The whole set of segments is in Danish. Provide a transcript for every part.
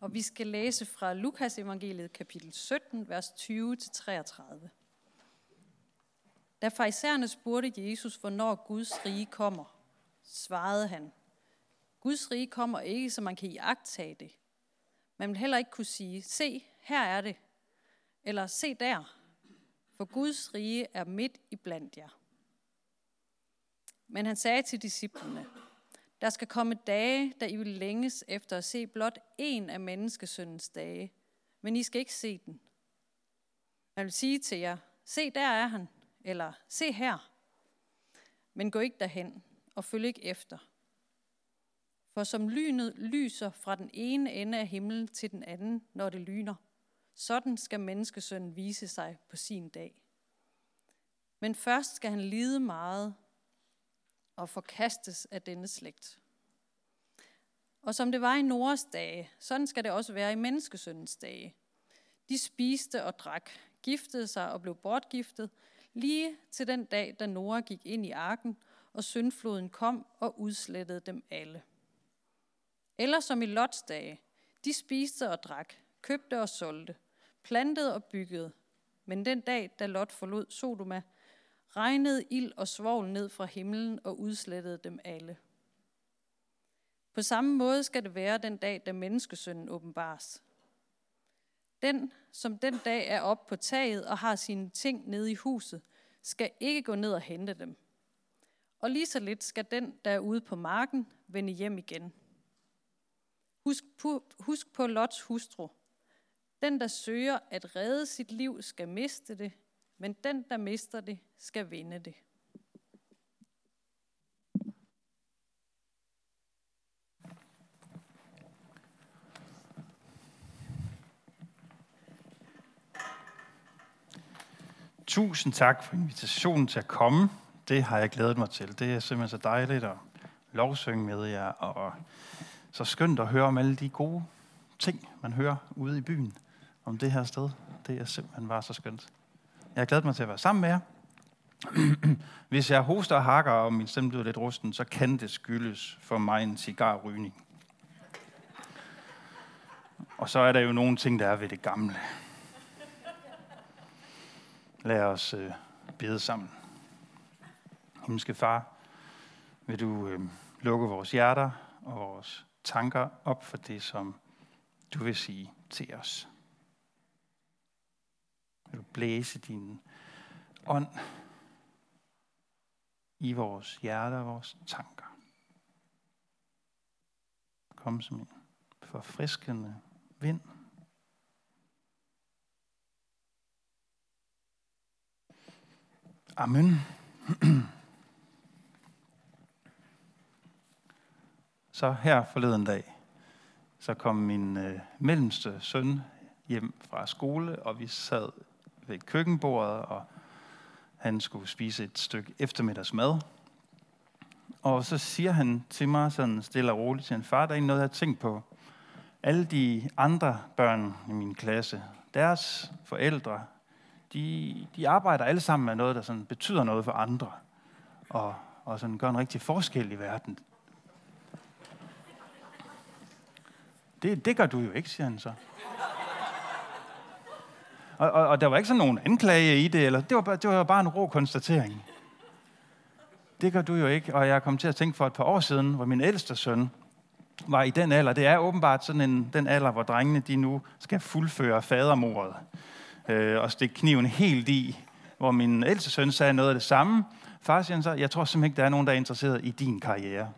Og vi skal læse fra Lukas evangeliet kapitel 17, vers 20-33. Da farisæerne spurgte Jesus, hvornår Guds rige kommer, svarede han, Guds rige kommer ikke, så man kan iagtage det. Man vil heller ikke kunne sige, se, her er det, eller se der, for Guds rige er midt i blandt jer. Men han sagde til disciplene, der skal komme dage, da I vil længes efter at se blot en af menneskesøndens dage, men I skal ikke se den. Jeg vil sige til jer, se der er han, eller se her. Men gå ikke derhen, og følg ikke efter. For som lynet lyser fra den ene ende af himlen til den anden, når det lyner, sådan skal menneskesønnen vise sig på sin dag. Men først skal han lide meget og forkastes af denne slægt. Og som det var i Noras dage, sådan skal det også være i menneskesøndens dage. De spiste og drak, giftede sig og blev bortgiftet, lige til den dag, da Nora gik ind i arken, og syndfloden kom og udslettede dem alle. Eller som i Lots dage, de spiste og drak, købte og solgte, plantede og byggede. Men den dag, da Lot forlod Sodoma, regnede ild og svovl ned fra himlen og udslettede dem alle. På samme måde skal det være den dag, da menneskesønnen åbenbares. Den, som den dag er op på taget og har sine ting nede i huset, skal ikke gå ned og hente dem. Og lige så lidt skal den, der er ude på marken, vende hjem igen. Husk på, husk på Lots hustru. Den, der søger at redde sit liv, skal miste det, men den, der mister det, skal vinde det. Tusind tak for invitationen til at komme. Det har jeg glædet mig til. Det er simpelthen så dejligt at lovsynge med jer, og så skønt at høre om alle de gode ting, man hører ude i byen om det her sted. Det er simpelthen bare så skønt. Jeg har glædet mig til at være sammen med jer. Hvis jeg hoster og hakker, og min stemme bliver lidt rusten, så kan det skyldes for mig en cigarrygning. Og så er der jo nogle ting, der er ved det gamle. Lad os øh, bede sammen. Himmelske Far, vil du øh, lukke vores hjerter og vores tanker op for det, som du vil sige til os. Vil du blæse din ånd i vores hjerter og vores tanker. Kom som en forfriskende vind. Amen. Så her forleden dag, så kom min øh, mellemste søn hjem fra skole, og vi sad ved køkkenbordet, og han skulle spise et stykke eftermiddagsmad. Og så siger han til mig sådan stille og roligt til en far, der er noget, jeg har tænkt på. Alle de andre børn i min klasse, deres forældre, de, de arbejder alle sammen med noget, der sådan betyder noget for andre. Og, og sådan gør en rigtig forskel i verden. Det, det gør du jo ikke, siger han så. Og, og, og der var ikke sådan nogen anklage i det, eller det var, det var bare en rå konstatering. Det gør du jo ikke, og jeg kom til at tænke for et par år siden, hvor min ældste søn var i den alder. Det er åbenbart sådan en, den alder, hvor drengene de nu skal fuldføre fadermordet øh, og stikke kniven helt i. Hvor min ældste søn sagde noget af det samme. Far siger så, jeg tror simpelthen ikke, der er nogen, der er interesseret i din karriere.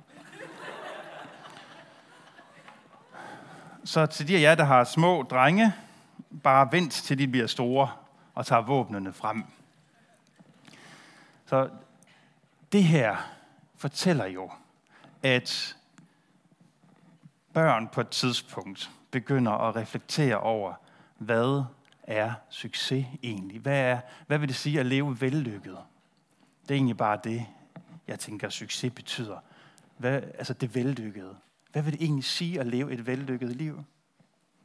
Så til de af jer, der har små drenge, bare vent til de bliver store og tager våbnene frem. Så det her fortæller jo, at børn på et tidspunkt begynder at reflektere over, hvad er succes egentlig? Hvad, er, hvad vil det sige at leve vellykket? Det er egentlig bare det, jeg tænker, succes betyder. Hvad, altså det vellykkede. Hvad vil det egentlig sige at leve et vellykket liv?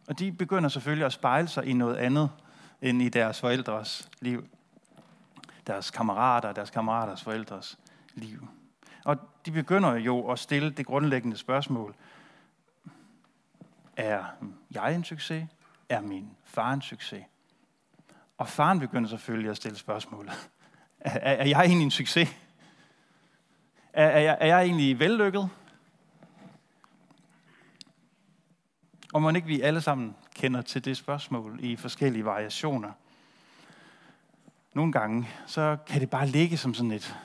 Og de begynder selvfølgelig at spejle sig i noget andet end i deres forældres liv. Deres kammerater, deres kammeraters forældres liv. Og de begynder jo at stille det grundlæggende spørgsmål. Er jeg en succes? Er min far en succes? Og faren begynder selvfølgelig at stille spørgsmålet. Er, er jeg egentlig en succes? Er, er, jeg, er jeg egentlig vellykket? Og må ikke vi alle sammen kender til det spørgsmål i forskellige variationer. Nogle gange, så kan det bare ligge som sådan et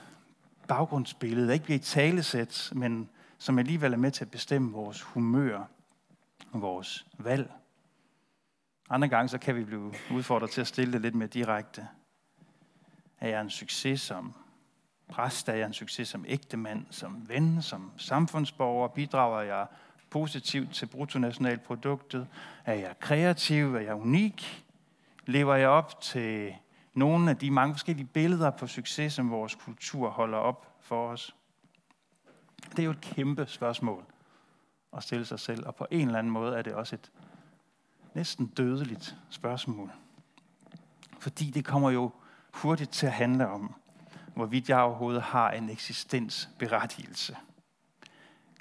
baggrundsbillede, der ikke bliver et talesæt, men som alligevel er med til at bestemme vores humør og vores valg. Andre gange, så kan vi blive udfordret til at stille det lidt mere direkte. Er jeg en succes som præst? Er jeg en succes som ægtemand, som ven, som samfundsborger? Bidrager jeg positivt til bruttonationalproduktet? Er jeg kreativ? Er jeg unik? Lever jeg op til nogle af de mange forskellige billeder på succes, som vores kultur holder op for os? Det er jo et kæmpe spørgsmål at stille sig selv, og på en eller anden måde er det også et næsten dødeligt spørgsmål. Fordi det kommer jo hurtigt til at handle om, hvorvidt jeg overhovedet har en eksistensberettigelse.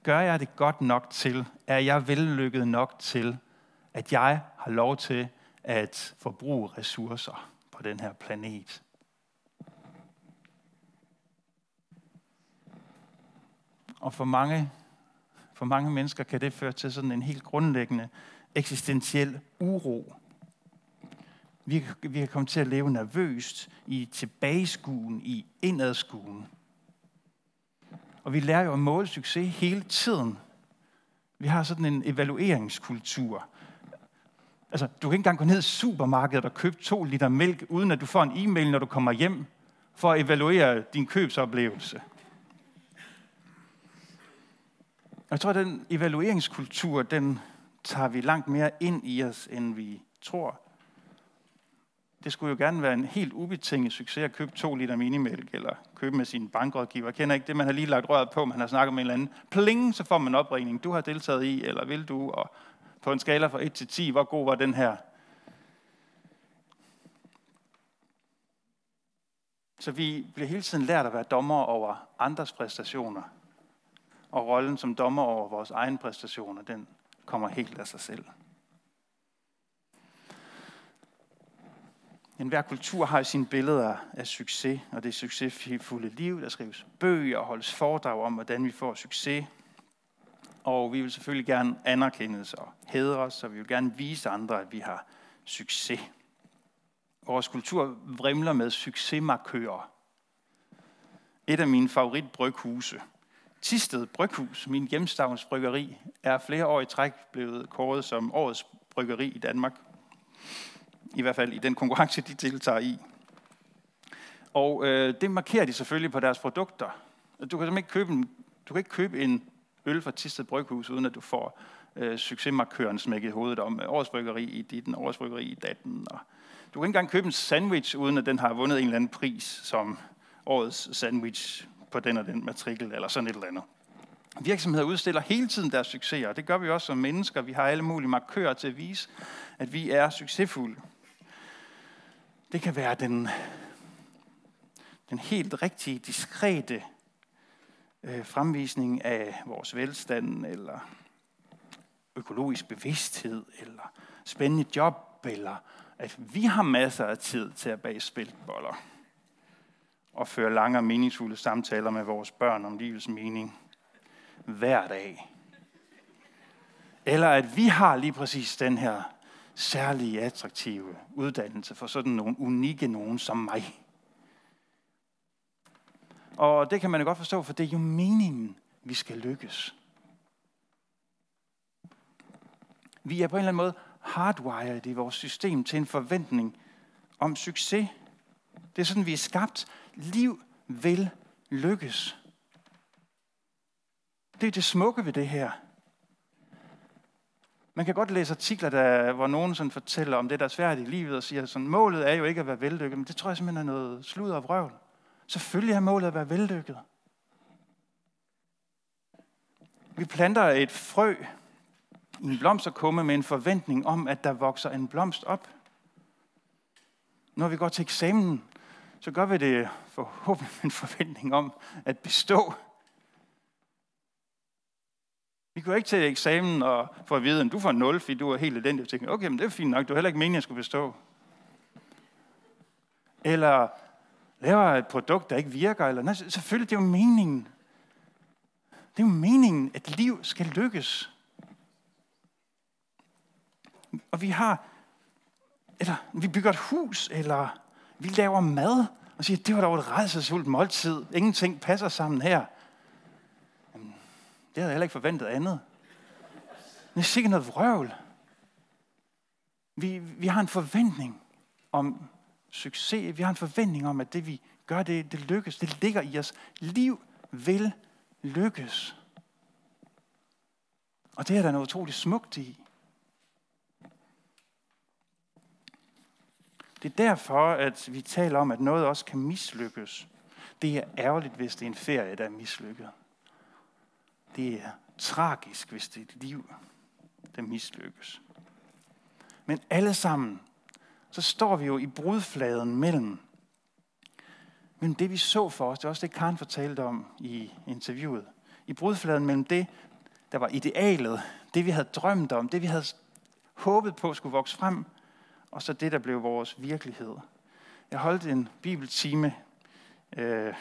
Gør jeg det godt nok til? Er jeg vellykket nok til, at jeg har lov til at forbruge ressourcer på den her planet? Og for mange, for mange mennesker kan det føre til sådan en helt grundlæggende eksistentiel uro. Vi, vi kan komme til at leve nervøst i tilbageskuen, i indadskuen. Og vi lærer jo at måle succes hele tiden. Vi har sådan en evalueringskultur. Altså, du kan ikke engang gå ned i supermarkedet og købe to liter mælk, uden at du får en e-mail, når du kommer hjem, for at evaluere din købsoplevelse. Jeg tror, at den evalueringskultur, den tager vi langt mere ind i os, end vi tror. Det skulle jo gerne være en helt ubetinget succes at købe to liter minimælk, eller købe med sin bankrådgiver. Jeg kender ikke det, man har lige lagt røret på, man har snakket med en eller anden. Pling, så får man en opringning, du har deltaget i, eller vil du, og på en skala fra 1 til 10, hvor god var den her? Så vi bliver hele tiden lært at være dommer over andres præstationer. Og rollen som dommer over vores egen præstationer, den kommer helt af sig selv. En hver kultur har sine billeder af succes, og det succesfulde liv. Der skrives bøger og holdes foredrag om, hvordan vi får succes. Og vi vil selvfølgelig gerne anerkendes og hædres, og vi vil gerne vise andre, at vi har succes. Vores kultur vrimler med succesmarkører. Et af mine favoritbryghuse, Tisted Bryghus, min hjemstavns bryggeri, er flere år i træk blevet kåret som årets bryggeri i Danmark. I hvert fald i den konkurrence, de deltager i. Og øh, det markerer de selvfølgelig på deres produkter. Du kan ikke købe en, du kan ikke købe en øl fra Tisted Bryghus, uden at du får øh, succesmarkøren smækket i hovedet om øh, årets bryggeri i ditten, årets bryggeri i datten. Og du kan ikke engang købe en sandwich, uden at den har vundet en eller anden pris som årets sandwich på den og den matrikel, eller sådan et eller andet. Virksomheder udstiller hele tiden deres succeser, og det gør vi også som mennesker. Vi har alle mulige markører til at vise, at vi er succesfulde. Det kan være den, den helt rigtige, diskrete øh, fremvisning af vores velstand, eller økologisk bevidsthed, eller spændende job, eller at vi har masser af tid til at bage spiltboller og føre lange og meningsfulde samtaler med vores børn om livets mening hver dag. Eller at vi har lige præcis den her særlige attraktive uddannelse for sådan nogle unikke nogen som mig. Og det kan man jo godt forstå, for det er jo meningen, vi skal lykkes. Vi er på en eller anden måde hardwired i vores system til en forventning om succes. Det er sådan, vi er skabt liv vil lykkes. Det er det smukke ved det her. Man kan godt læse artikler, der, hvor nogen sådan fortæller om det, der er svært i livet, og siger, at målet er jo ikke at være vellykket, men det tror jeg simpelthen er noget slud og vrøvl. Selvfølgelig er målet at være vellykket. Vi planter et frø i en blomsterkumme med en forventning om, at der vokser en blomst op. Når vi går til eksamen, så gør vi det forhåbentlig med en forventning om at bestå. Vi går ikke til eksamen og få at vide, at du får 0, fordi du er helt elendig. Jeg tænkte, okay, men det er fint nok, du har heller ikke meningen, at jeg skulle bestå. Eller laver et produkt, der ikke virker. Eller, nej, selvfølgelig, det er jo meningen. Det er jo meningen, at liv skal lykkes. Og vi har, eller vi bygger et hus, eller vi laver mad, og siger, det var dog et redselsfuldt måltid. Ingenting passer sammen her. Jeg det havde heller ikke forventet andet. Det er sikkert noget vrøvl. Vi, vi har en forventning om succes. Vi har en forventning om, at det vi gør, det, det lykkes. Det ligger i os. Liv vil lykkes. Og det er der noget utroligt smukt i. Det er derfor, at vi taler om, at noget også kan mislykkes. Det er ærgerligt, hvis det er en ferie, der er mislykket. Det er tragisk, hvis dit liv, der mislykkes. Men alle sammen, så står vi jo i brudfladen mellem, mellem det, vi så for os. Det er også det, Karen fortalte om i interviewet. I brudfladen mellem det, der var idealet, det vi havde drømt om, det vi havde håbet på skulle vokse frem, og så det, der blev vores virkelighed. Jeg holdt en bibeltime øh,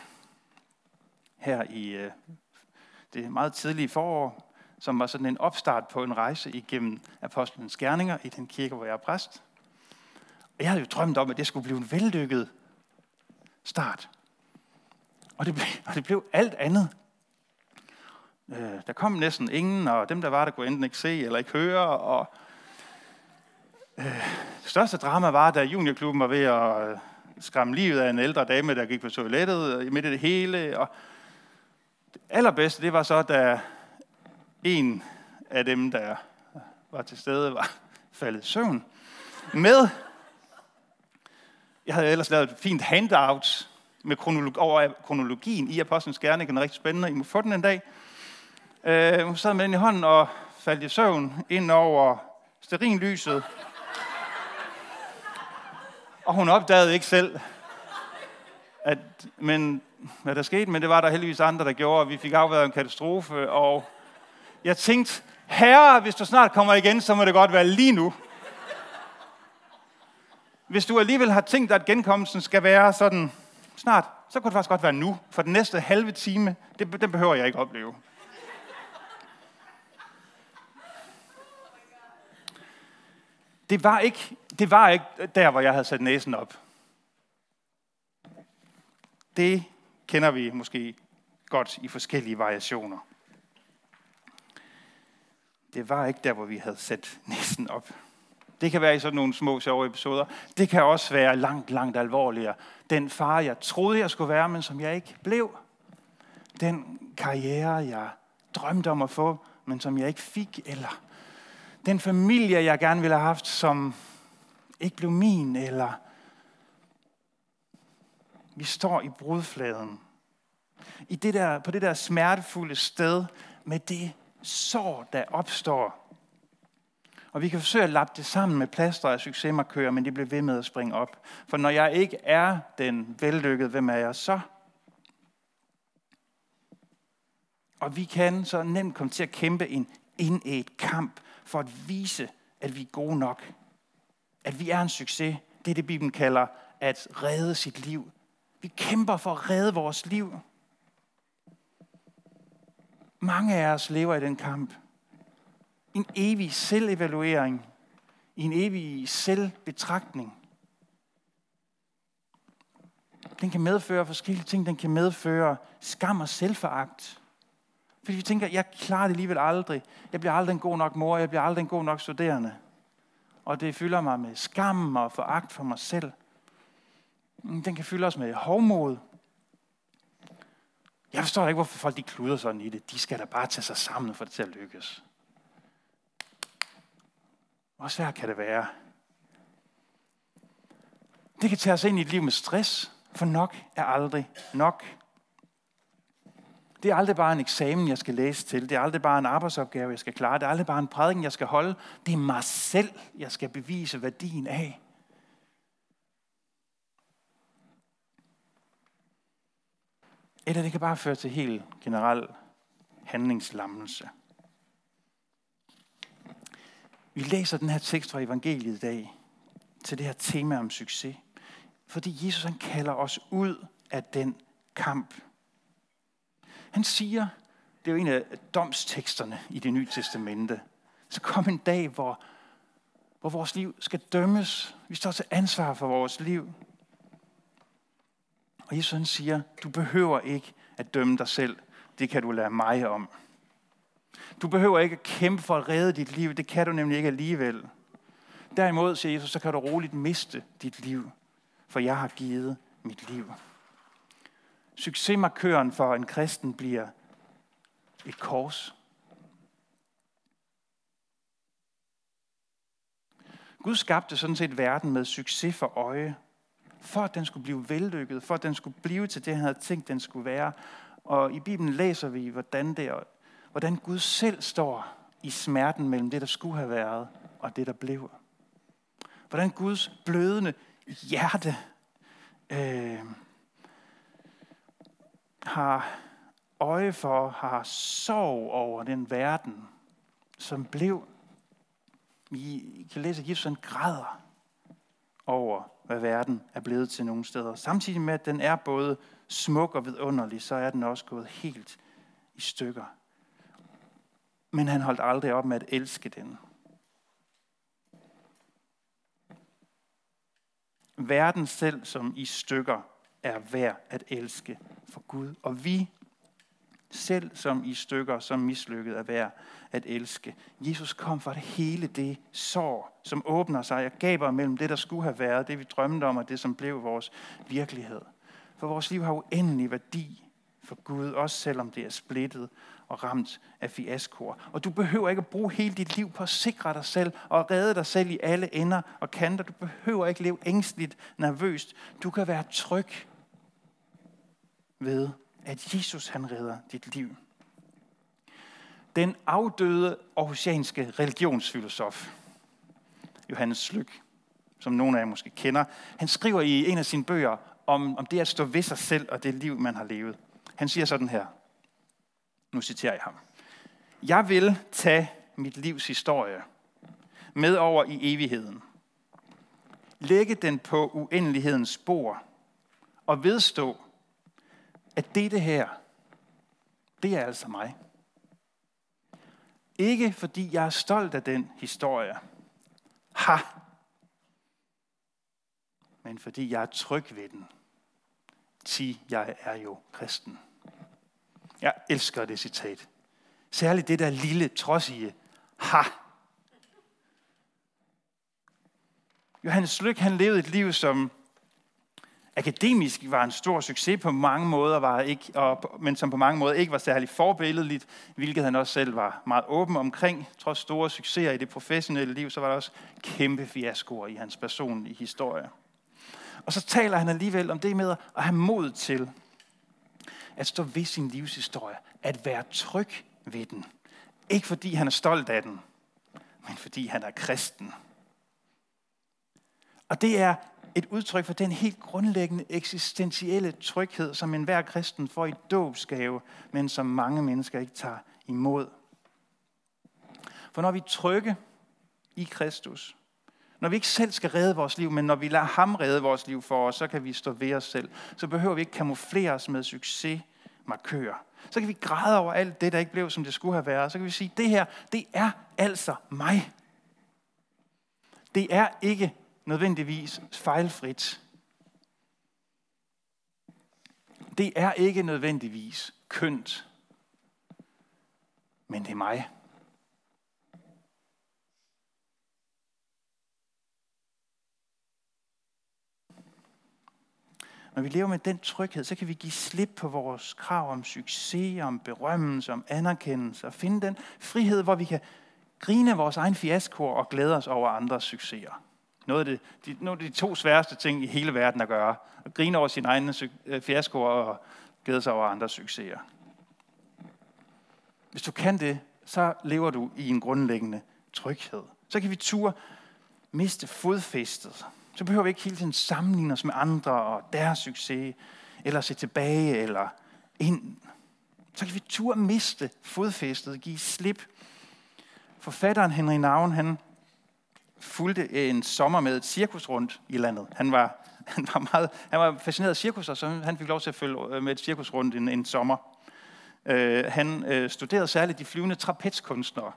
her i øh, det meget tidlige forår, som var sådan en opstart på en rejse igennem apostlenes gerninger i den kirke, hvor jeg er præst. Og jeg havde jo drømt om, at det skulle blive en vellykket start. Og det blev, og det blev alt andet. Øh, der kom næsten ingen, og dem, der var der, kunne enten ikke se eller ikke høre. Og, øh, det største drama var, da juniorklubben var ved at øh, skræmme livet af en ældre dame, der gik på toilettet øh, midt i det hele. Og allerbedste, det var så, da en af dem, der var til stede, var faldet i søvn. Med, jeg havde ellers lavet et fint handout med kronologi, over kronologien i Apostlenes Gerne. Den er rigtig spændende. I må få den en dag. Øh, hun sad med den i hånden og faldt i søvn ind over sterinlyset. Og hun opdagede ikke selv, at, men, hvad der skete, men det var der heldigvis andre, der gjorde, og vi fik afværet en katastrofe, og jeg tænkte, herre, hvis du snart kommer igen, så må det godt være lige nu. Hvis du alligevel har tænkt dig, at genkomsten skal være sådan snart, så kunne det faktisk godt være nu. For den næste halve time, det, den behøver jeg ikke opleve. Det var, ikke, det var ikke der, hvor jeg havde sat næsen op. Det kender vi måske godt i forskellige variationer. Det var ikke der, hvor vi havde sat næsen op. Det kan være i sådan nogle små, sjove episoder. Det kan også være langt, langt alvorligere. Den far, jeg troede, jeg skulle være, men som jeg ikke blev. Den karriere, jeg drømte om at få, men som jeg ikke fik. Eller den familie, jeg gerne ville have haft, som ikke blev min. Eller vi står i brudfladen. I det der, på det der smertefulde sted med det sår, der opstår og vi kan forsøge at lappe det sammen med plaster af succesmarkører, men det bliver ved med at springe op. For når jeg ikke er den vellykkede, hvem er jeg så? Og vi kan så nemt komme til at kæmpe en indet kamp for at vise, at vi er gode nok. At vi er en succes. Det er det, Bibelen kalder at redde sit liv. Vi kæmper for at redde vores liv. Mange af os lever i den kamp en evig selvevaluering, i en evig selvbetragtning. Den kan medføre forskellige ting. Den kan medføre skam og selvforagt. Fordi vi tænker, jeg klarer det alligevel aldrig. Jeg bliver aldrig en god nok mor. Jeg bliver aldrig en god nok studerende. Og det fylder mig med skam og foragt for mig selv. Mm, den kan fylde os med hovmod. Jeg forstår ikke, hvorfor folk de kluder sådan i det. De skal da bare tage sig sammen for det til at lykkes. Hvor svært kan det være? Det kan tage os ind i et liv med stress, for nok er aldrig nok. Det er aldrig bare en eksamen, jeg skal læse til. Det er aldrig bare en arbejdsopgave, jeg skal klare. Det er aldrig bare en prædiken, jeg skal holde. Det er mig selv, jeg skal bevise værdien af. Eller det kan bare føre til helt generel handlingslammelse. Vi læser den her tekst fra evangeliet i dag til det her tema om succes. Fordi Jesus han kalder os ud af den kamp. Han siger, det er jo en af domsteksterne i det nye testamente, så kom en dag, hvor, hvor vores liv skal dømmes. Vi står til ansvar for vores liv. Og Jesus han siger, du behøver ikke at dømme dig selv. Det kan du lade mig om. Du behøver ikke at kæmpe for at redde dit liv. Det kan du nemlig ikke alligevel. Derimod, siger Jesus, så kan du roligt miste dit liv, for jeg har givet mit liv. Succesmarkøren for en kristen bliver et kors. Gud skabte sådan set verden med succes for øje, for at den skulle blive vellykket, for at den skulle blive til det, han havde tænkt, den skulle være. Og i Bibelen læser vi, hvordan, det, er, hvordan Gud selv står i smerten mellem det, der skulle have været, og det, der blev. Hvordan Guds blødende hjerte øh, har øje for, har sorg over den verden, som blev. Vi kan læse, at Jesus græder over, hvad verden er blevet til nogle steder. Samtidig med, at den er både smuk og vidunderlig, så er den også gået helt i stykker. Men han holdt aldrig op med at elske den. Verden selv som i stykker er værd at elske for Gud. Og vi selv som i stykker, som mislykket er værd at elske. Jesus kom for det hele det sår, som åbner sig og gaber mellem det, der skulle have været, det vi drømte om, og det, som blev vores virkelighed. For vores liv har uendelig værdi for Gud, også selvom det er splittet og ramt af fiaskoer. Og du behøver ikke at bruge hele dit liv på at sikre dig selv og redde dig selv i alle ender og kanter. Du behøver ikke leve ængstligt, nervøst. Du kan være tryg ved, at Jesus han redder dit liv. Den afdøde aarhusianske religionsfilosof, Johannes Slyk, som nogle af jer måske kender, han skriver i en af sine bøger om, om det at stå ved sig selv og det liv, man har levet. Han siger sådan her, nu citerer jeg ham. Jeg vil tage mit livs historie med over i evigheden. Lægge den på uendelighedens spor og vedstå, at dette her, det er altså mig. Ikke fordi jeg er stolt af den historie. Ha! Men fordi jeg er tryg ved den. Ti, jeg er jo kristen. Jeg elsker det citat. Særligt det der lille, trodsige ha. Johannes Lyk, han levede et liv, som akademisk var en stor succes på mange måder, var ikke, og, men som på mange måder ikke var særlig forbilledeligt, hvilket han også selv var meget åben omkring. Trods store succeser i det professionelle liv, så var der også kæmpe fiaskoer i hans personlige historie. Og så taler han alligevel om det med at have mod til at stå ved sin livshistorie, at være tryg ved den. Ikke fordi han er stolt af den, men fordi han er kristen. Og det er et udtryk for den helt grundlæggende eksistentielle tryghed, som enhver kristen får i dåbsgave, men som mange mennesker ikke tager imod. For når vi er trygge i Kristus, når vi ikke selv skal redde vores liv, men når vi lader ham redde vores liv for os, så kan vi stå ved os selv. Så behøver vi ikke kamuflere os med succes markører. Så kan vi græde over alt det, der ikke blev, som det skulle have været. Så kan vi sige, det her, det er altså mig. Det er ikke nødvendigvis fejlfrit. Det er ikke nødvendigvis kønt, men det er mig. Når vi lever med den tryghed, så kan vi give slip på vores krav om succes, om berømmelse, om anerkendelse, og finde den frihed, hvor vi kan grine vores egen fiaskoer og glæde os over andres succeser. Noget af det, de, nogle af de to sværeste ting i hele verden at gøre. At grine over sine egne øh, fiasko fiaskoer og glæde sig over andres succeser. Hvis du kan det, så lever du i en grundlæggende tryghed. Så kan vi ture miste fodfæstet så behøver vi ikke hele tiden sammenligne os med andre og deres succes, eller se tilbage eller ind. Så kan vi ture miste fodfæstet, give slip. Forfatteren Henry Navn, han fulgte en sommer med et cirkus rundt i landet. Han var, han var, meget, han var fascineret af cirkus, og så han fik lov til at følge øh, med et cirkus rundt en, en sommer. Øh, han øh, studerede særligt de flyvende trapezkunstnere.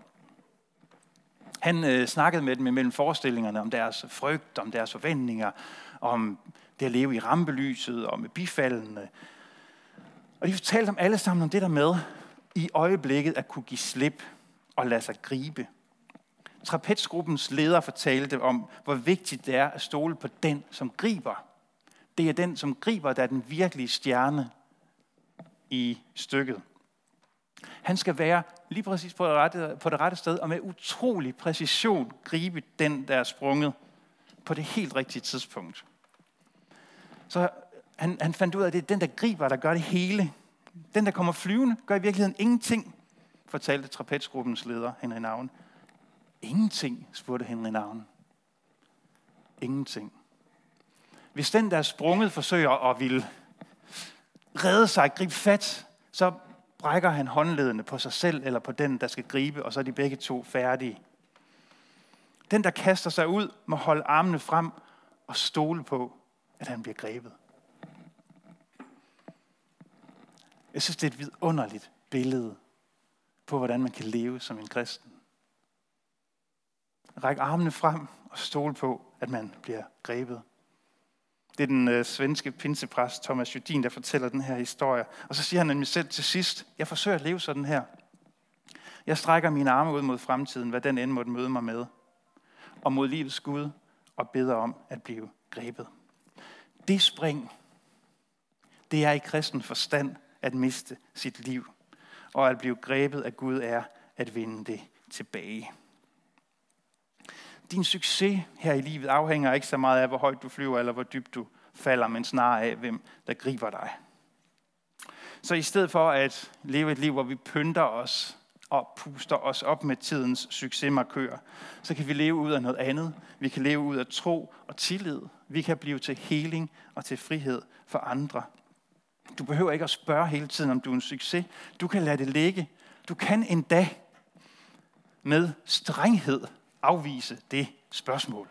Han øh, snakkede med dem mellem forestillingerne om deres frygt, om deres forventninger, om det at leve i rampelyset, og med bifaldene. Og de fortalte om alle sammen om det der med, i øjeblikket at kunne give slip og lade sig gribe. Trapezgruppens leder fortalte om, hvor vigtigt det er at stole på den, som griber. Det er den, som griber, der er den virkelige stjerne i stykket. Han skal være lige præcis på det rette, på det rette sted, og med utrolig præcision gribe den, der er sprunget på det helt rigtige tidspunkt. Så han, han fandt ud af, at det er den, der griber, der gør det hele. Den, der kommer flyvende, gør i virkeligheden ingenting, fortalte trapezgruppens leder, Henrik Navn. Ingenting, spurgte Henry Navn. Ingenting. Hvis den, der er sprunget, forsøger at ville redde sig, gribe fat, så brækker han håndledene på sig selv eller på den, der skal gribe, og så er de begge to færdige. Den, der kaster sig ud, må holde armene frem og stole på, at han bliver grebet. Jeg synes, det er et vidunderligt billede på, hvordan man kan leve som en kristen. Ræk armene frem og stole på, at man bliver grebet. Det er den øh, svenske pinsepræst Thomas Judin, der fortæller den her historie. Og så siger han nemlig selv til sidst, jeg forsøger at leve sådan her. Jeg strækker mine arme ud mod fremtiden, hvad den end måtte møde mig med. Og mod livets Gud, og beder om at blive grebet. Det spring, det er i kristen forstand at miste sit liv. Og at blive grebet af Gud er at vinde det tilbage. Din succes her i livet afhænger ikke så meget af, hvor højt du flyver, eller hvor dybt du falder, men snarere af, hvem der griber dig. Så i stedet for at leve et liv, hvor vi pynter os og puster os op med tidens succesmarkør, så kan vi leve ud af noget andet. Vi kan leve ud af tro og tillid. Vi kan blive til heling og til frihed for andre. Du behøver ikke at spørge hele tiden, om du er en succes. Du kan lade det ligge. Du kan endda med strenghed afvise det spørgsmål.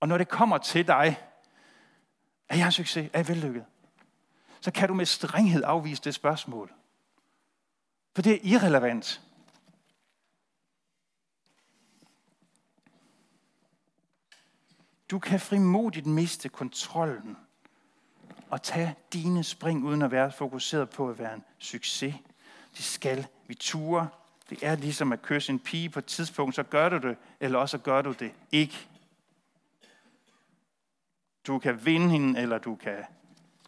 Og når det kommer til dig, er jeg en succes? Er jeg vellykket? Så kan du med strenghed afvise det spørgsmål. For det er irrelevant. Du kan frimodigt miste kontrollen og tage dine spring uden at være fokuseret på at være en succes. Det skal vi ture det er ligesom at kysse en pige på et tidspunkt, så gør du det, eller også gør du det ikke. Du kan vinde hende, eller du kan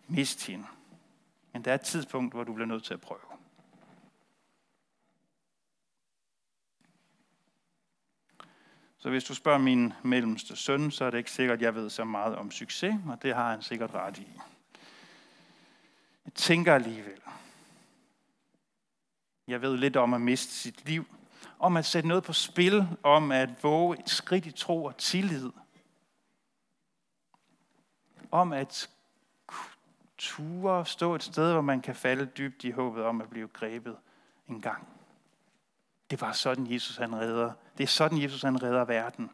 miste hende. Men der er et tidspunkt, hvor du bliver nødt til at prøve. Så hvis du spørger min mellemste søn, så er det ikke sikkert, at jeg ved så meget om succes, og det har han sikkert ret i. Jeg tænker alligevel, jeg ved lidt om at miste sit liv, om at sætte noget på spil, om at våge et skridt i tro og tillid, om at ture stå et sted, hvor man kan falde dybt i håbet om at blive grebet en gang. Det var sådan, Jesus han redder. Det er sådan, Jesus han redder verden.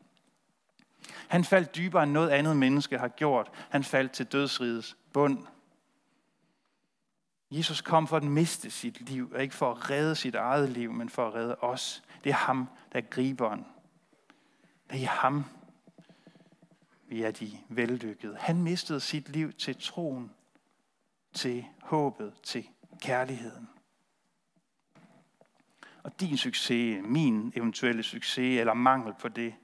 Han faldt dybere end noget andet menneske har gjort. Han faldt til dødsrigets bund. Jesus kom for at miste sit liv, og ikke for at redde sit eget liv, men for at redde os. Det er ham, der er griberen. Det er ham, vi er de vellykkede. Han mistede sit liv til troen, til håbet, til kærligheden. Og din succes, min eventuelle succes eller mangel på det,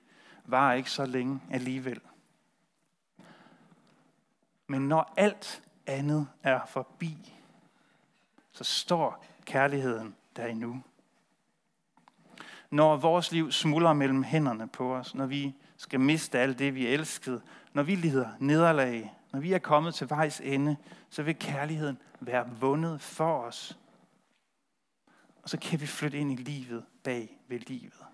var ikke så længe alligevel. Men når alt andet er forbi, så står kærligheden der endnu. Når vores liv smuldrer mellem hænderne på os, når vi skal miste alt det, vi elskede, når vi lider nederlag, når vi er kommet til vejs ende, så vil kærligheden være vundet for os. Og så kan vi flytte ind i livet bag ved livet.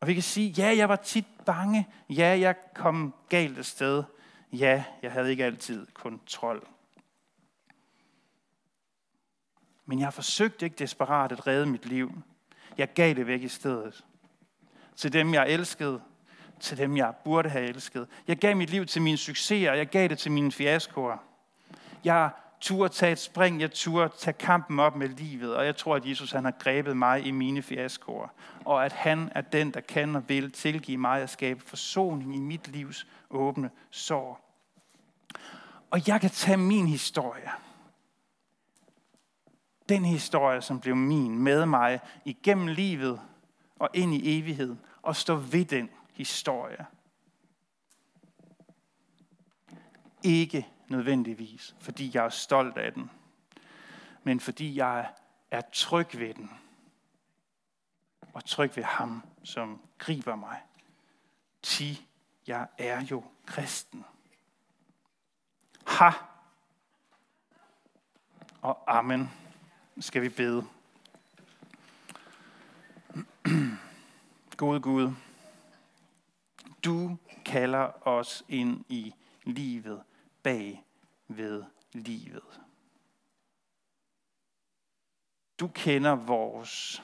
Og vi kan sige, ja, jeg var tit bange. Ja, jeg kom galt af sted. Ja, jeg havde ikke altid kontrol. Men jeg forsøgte ikke desperat at redde mit liv. Jeg gav det væk i stedet. Til dem, jeg elskede, til dem, jeg burde have elsket. Jeg gav mit liv til mine succeser, jeg gav det til mine fiaskoer. Jeg turde tage et spring, jeg turde tage kampen op med livet, og jeg tror, at Jesus han har grebet mig i mine fiaskoer, og at han er den, der kan og vil tilgive mig og skabe forsoning i mit livs åbne sår. Og jeg kan tage min historie, den historie, som blev min med mig igennem livet og ind i evigheden, og stå ved den historie. Ikke nødvendigvis, fordi jeg er stolt af den, men fordi jeg er tryg ved den. Og tryg ved ham, som griber mig. Ti, jeg er jo kristen. Ha! Og amen. Skal vi bede. Gode Gud, du kalder os ind i livet bag ved livet. Du kender vores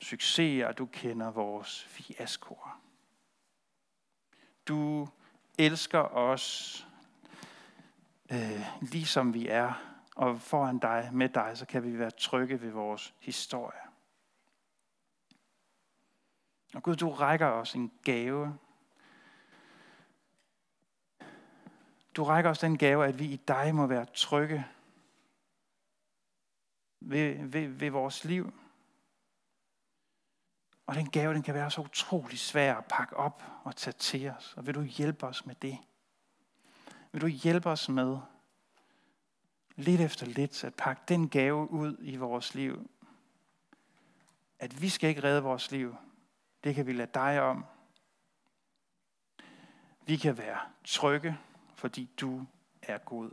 succeser, du kender vores fiaskoer. Du elsker os, øh, ligesom vi er, og foran dig, med dig, så kan vi være trygge ved vores historie. Og Gud, du rækker os en gave, Du rækker os den gave, at vi i dig må være trygge ved, ved, ved vores liv. Og den gave, den kan være så utrolig svær at pakke op og tage til os. Og vil du hjælpe os med det? Vil du hjælpe os med lidt efter lidt at pakke den gave ud i vores liv? At vi skal ikke redde vores liv. Det kan vi lade dig om. Vi kan være trygge fordi du er god.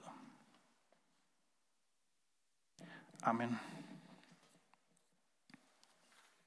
Amen.